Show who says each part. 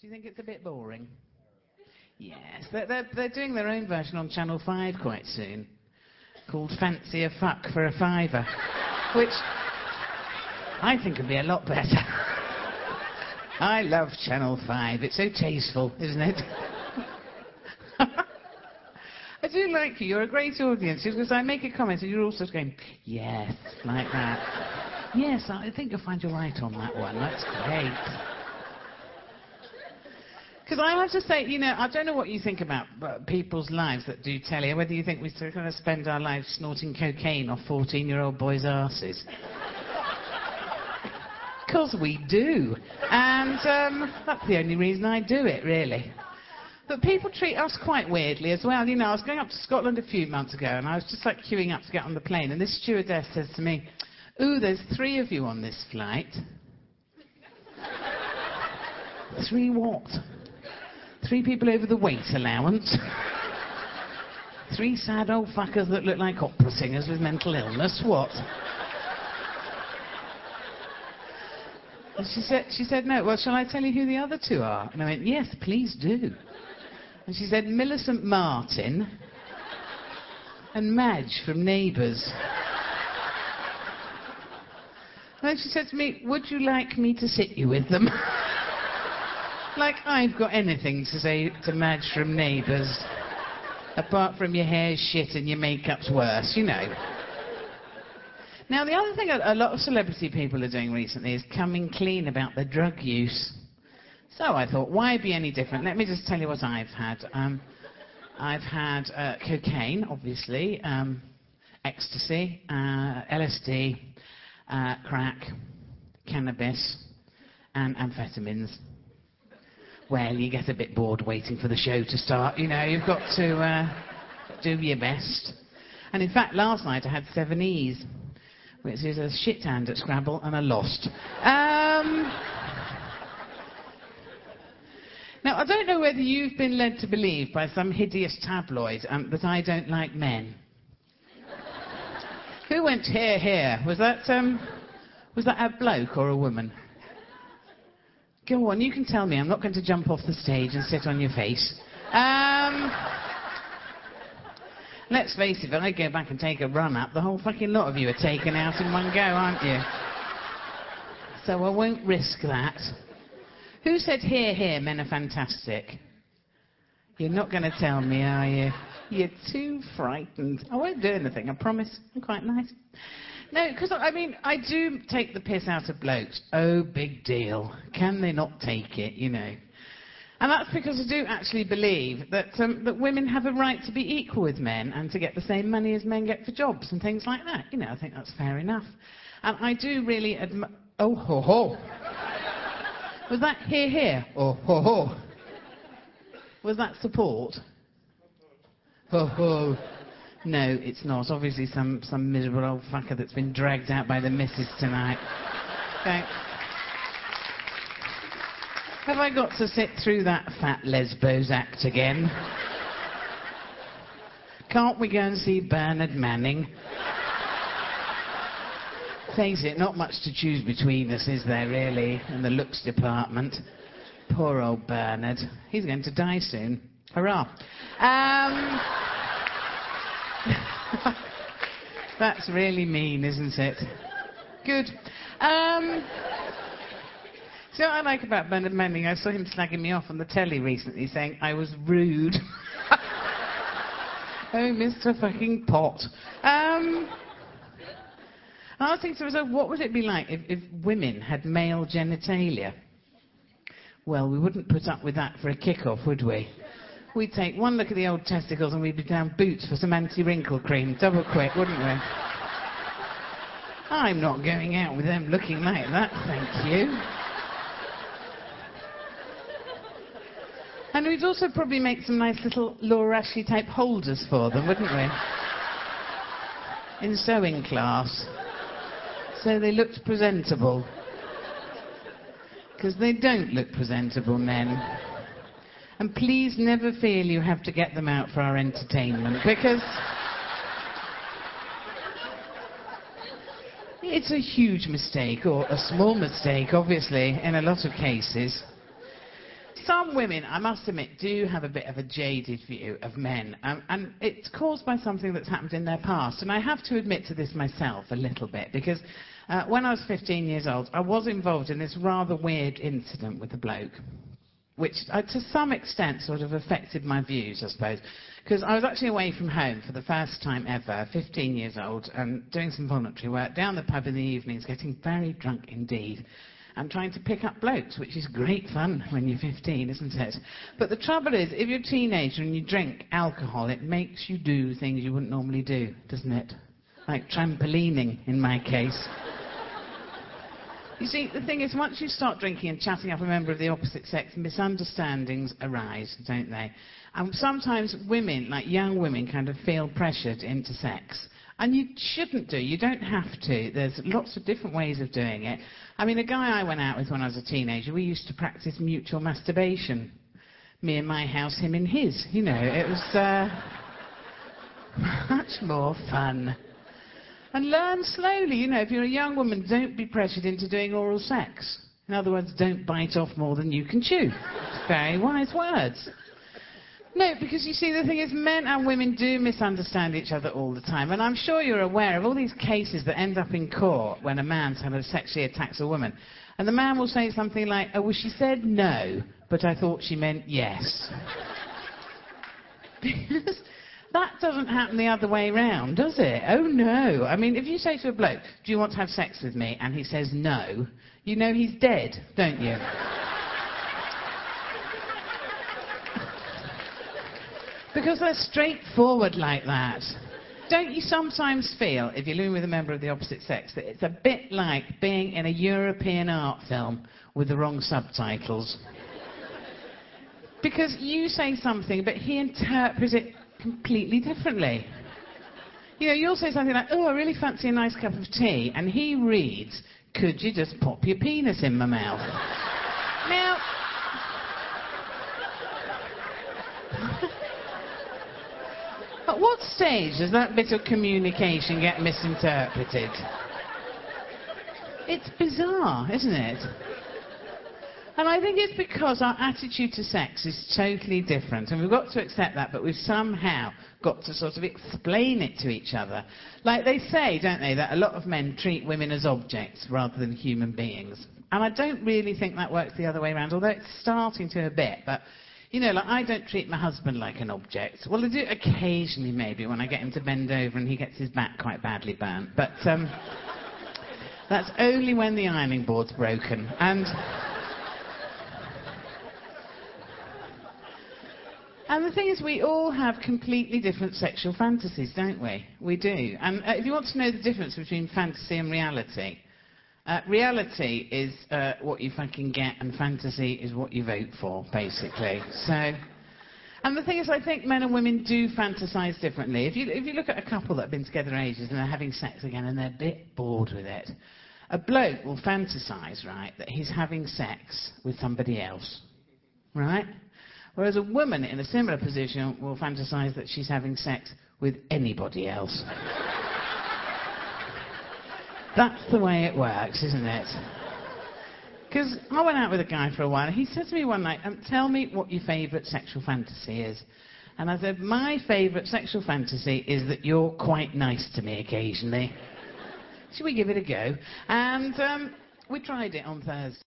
Speaker 1: Do you think it's a bit boring? Yes, they're, they're, they're doing their own version on Channel 5 quite soon, called Fancy a Fuck for a Fiver, which I think would be a lot better. I love Channel 5. It's so tasteful, isn't it? I do like you. You're a great audience because I make a comment and you're all also going, yes, like that. yes, I think you'll find you're right on that one. That's great. Because I have to say, you know, I don't know what you think about uh, people's lives that do telly, whether you think we sort of spend our lives snorting cocaine off 14-year-old boys' asses. Because we do. And um, that's the only reason I do it, really. But people treat us quite weirdly as well. You know, I was going up to Scotland a few months ago, and I was just like queuing up to get on the plane, and this stewardess says to me, Ooh, there's three of you on this flight. three what? Three people over the weight allowance. Three sad old fuckers that look like opera singers with mental illness. What? And she said, she said, no. Well, shall I tell you who the other two are? And I went, yes, please do. And she said, Millicent Martin and Madge from Neighbours. And then she said to me, would you like me to sit you with them? Like I've got anything to say to Madge from Neighbours. Apart from your hair's shit and your makeup's worse, you know. Now, the other thing a, lot of celebrity people are doing recently is coming clean about their drug use. So I thought, why be any different? Let me just tell you what I've had. Um, I've had uh, cocaine, obviously, um, ecstasy, uh, LSD, uh, crack, cannabis, and amphetamines well, you get a bit bored waiting for the show to start. You know, you've got to uh, do your best. And in fact, last night I had seven E's, which is a shit hand at Scrabble and I lost. Um, now, I don't know whether you've been led to believe by some hideous tabloid um, that I don't like men. Who went hear, hear? Was that, um, was that a bloke or a woman? Go on, you can tell me. I'm not going to jump off the stage and sit on your face. Um, let's face it, if I go back and take a run up, the whole fucking lot of you are taken out in one go, aren't you? So I won't risk that. Who said, hear, hear, men are fantastic? You're not going to tell me, are you? You're too frightened. I won't do anything, I promise. I'm quite nice. No, because I mean, I do take the piss out of blokes. Oh, big deal. Can they not take it, you know? And that's because I do actually believe that, um, that women have a right to be equal with men and to get the same money as men get for jobs and things like that. You know, I think that's fair enough. And I do really admire. Oh, ho, ho. Was that hear, hear? Oh, ho, ho. Was that support? Ho, ho. No, it's not. Obviously, some, some miserable old fucker that's been dragged out by the missus tonight. Okay. Have I got to sit through that fat lesbos act again? Can't we go and see Bernard Manning? Face it, not much to choose between us, is there, really, in the looks department? Poor old Bernard. He's going to die soon. Hurrah. Um, That's really mean, isn't it? Good. Um, see what I like about Bernard Manning? I saw him slagging me off on the telly recently, saying I was rude. oh, Mr. Fucking Pot. Um, I was thinking to myself, what would it be like if, if women had male genitalia? Well, we wouldn't put up with that for a kick-off, would we? We'd take one look at the old testicles and we'd be down boots for some anti-wrinkle cream, double quick, wouldn't we? I'm not going out with them looking like that, thank you. And we'd also probably make some nice little Laura Ashley type holders for them, wouldn't we? In sewing class. So they looked presentable. Because they don't look presentable, men. And please never feel you have to get them out for our entertainment because it's a huge mistake or a small mistake, obviously, in a lot of cases. some women, I must admit, do have a bit of a jaded view of men, um, and it's caused by something that's happened in their past. And I have to admit to this myself a little bit, because uh, when I was 15 years old, I was involved in this rather weird incident with a bloke, which uh, to some extent sort of affected my views, I suppose. Because I was actually away from home for the first time ever, 15 years old, and doing some voluntary work down the pub in the evenings, getting very drunk indeed and trying to pick up blokes, which is great fun when you're 15, isn't it? But the trouble is, if you're a teenager and you drink alcohol, it makes you do things you wouldn't normally do, doesn't it? Like trampolining, in my case. You see, the thing is, once you start drinking and chatting up a member of the opposite sex, misunderstandings arise, don't they? And sometimes women, like young women, kind of feel pressured into sex. And you shouldn't do. You don't have to. There's lots of different ways of doing it. I mean, a guy I went out with when I was a teenager, we used to practice mutual masturbation. Me in my house, him in his. You know, it was uh, much more fun. And learn slowly. You know, if you're a young woman, don't be pressured into doing oral sex. In other words, don't bite off more than you can chew. Very wise words. No, because you see, the thing is, men and women do misunderstand each other all the time. And I'm sure you're aware of all these cases that end up in court when a man sexually attacks a woman. And the man will say something like, oh, well, she said no, but I thought she meant yes. because that doesn't happen the other way round, does it? Oh, no. I mean, if you say to a bloke, do you want to have sex with me? And he says no, you know he's dead, don't you? Because they're straightforward like that. Don't you sometimes feel, if you're living with a member of the opposite sex, that it's a bit like being in a European art film with the wrong subtitles? because you say something, but he interprets it completely differently. You know, you'll say something like, oh, I really fancy a nice cup of tea, and he reads, could you just pop your penis in my mouth? now, At what stage does that bit of communication get misinterpreted? It's bizarre, isn't it? And I think it's because our attitude to sex is totally different, and we've got to accept that, but we've somehow got to sort of explain it to each other. Like they say, don't they, that a lot of men treat women as objects rather than human beings. And I don't really think that works the other way around, although it's starting to a bit, but you know, like I don't treat my husband like an object. Well, I do occasionally, maybe, when I get him to bend over and he gets his back quite badly burnt. But um, that's only when the ironing board's broken. And. And the thing is, we all have completely different sexual fantasies, don't we? We do. And uh, if you want to know the difference between fantasy and reality, uh, reality is uh, what you fucking get, and fantasy is what you vote for, basically. So, and the thing is, I think men and women do fantasize differently. If you, if you look at a couple that have been together ages and they're having sex again and they're a bit bored with it, a bloke will fantasize, right, that he's having sex with somebody else, right? Whereas a woman in a similar position will fantasize that she's having sex with anybody else. That's the way it works, isn't it? Because I went out with a guy for a while, and he said to me one night, um, Tell me what your favourite sexual fantasy is. And I said, My favourite sexual fantasy is that you're quite nice to me occasionally. Should we give it a go? And um, we tried it on Thursday.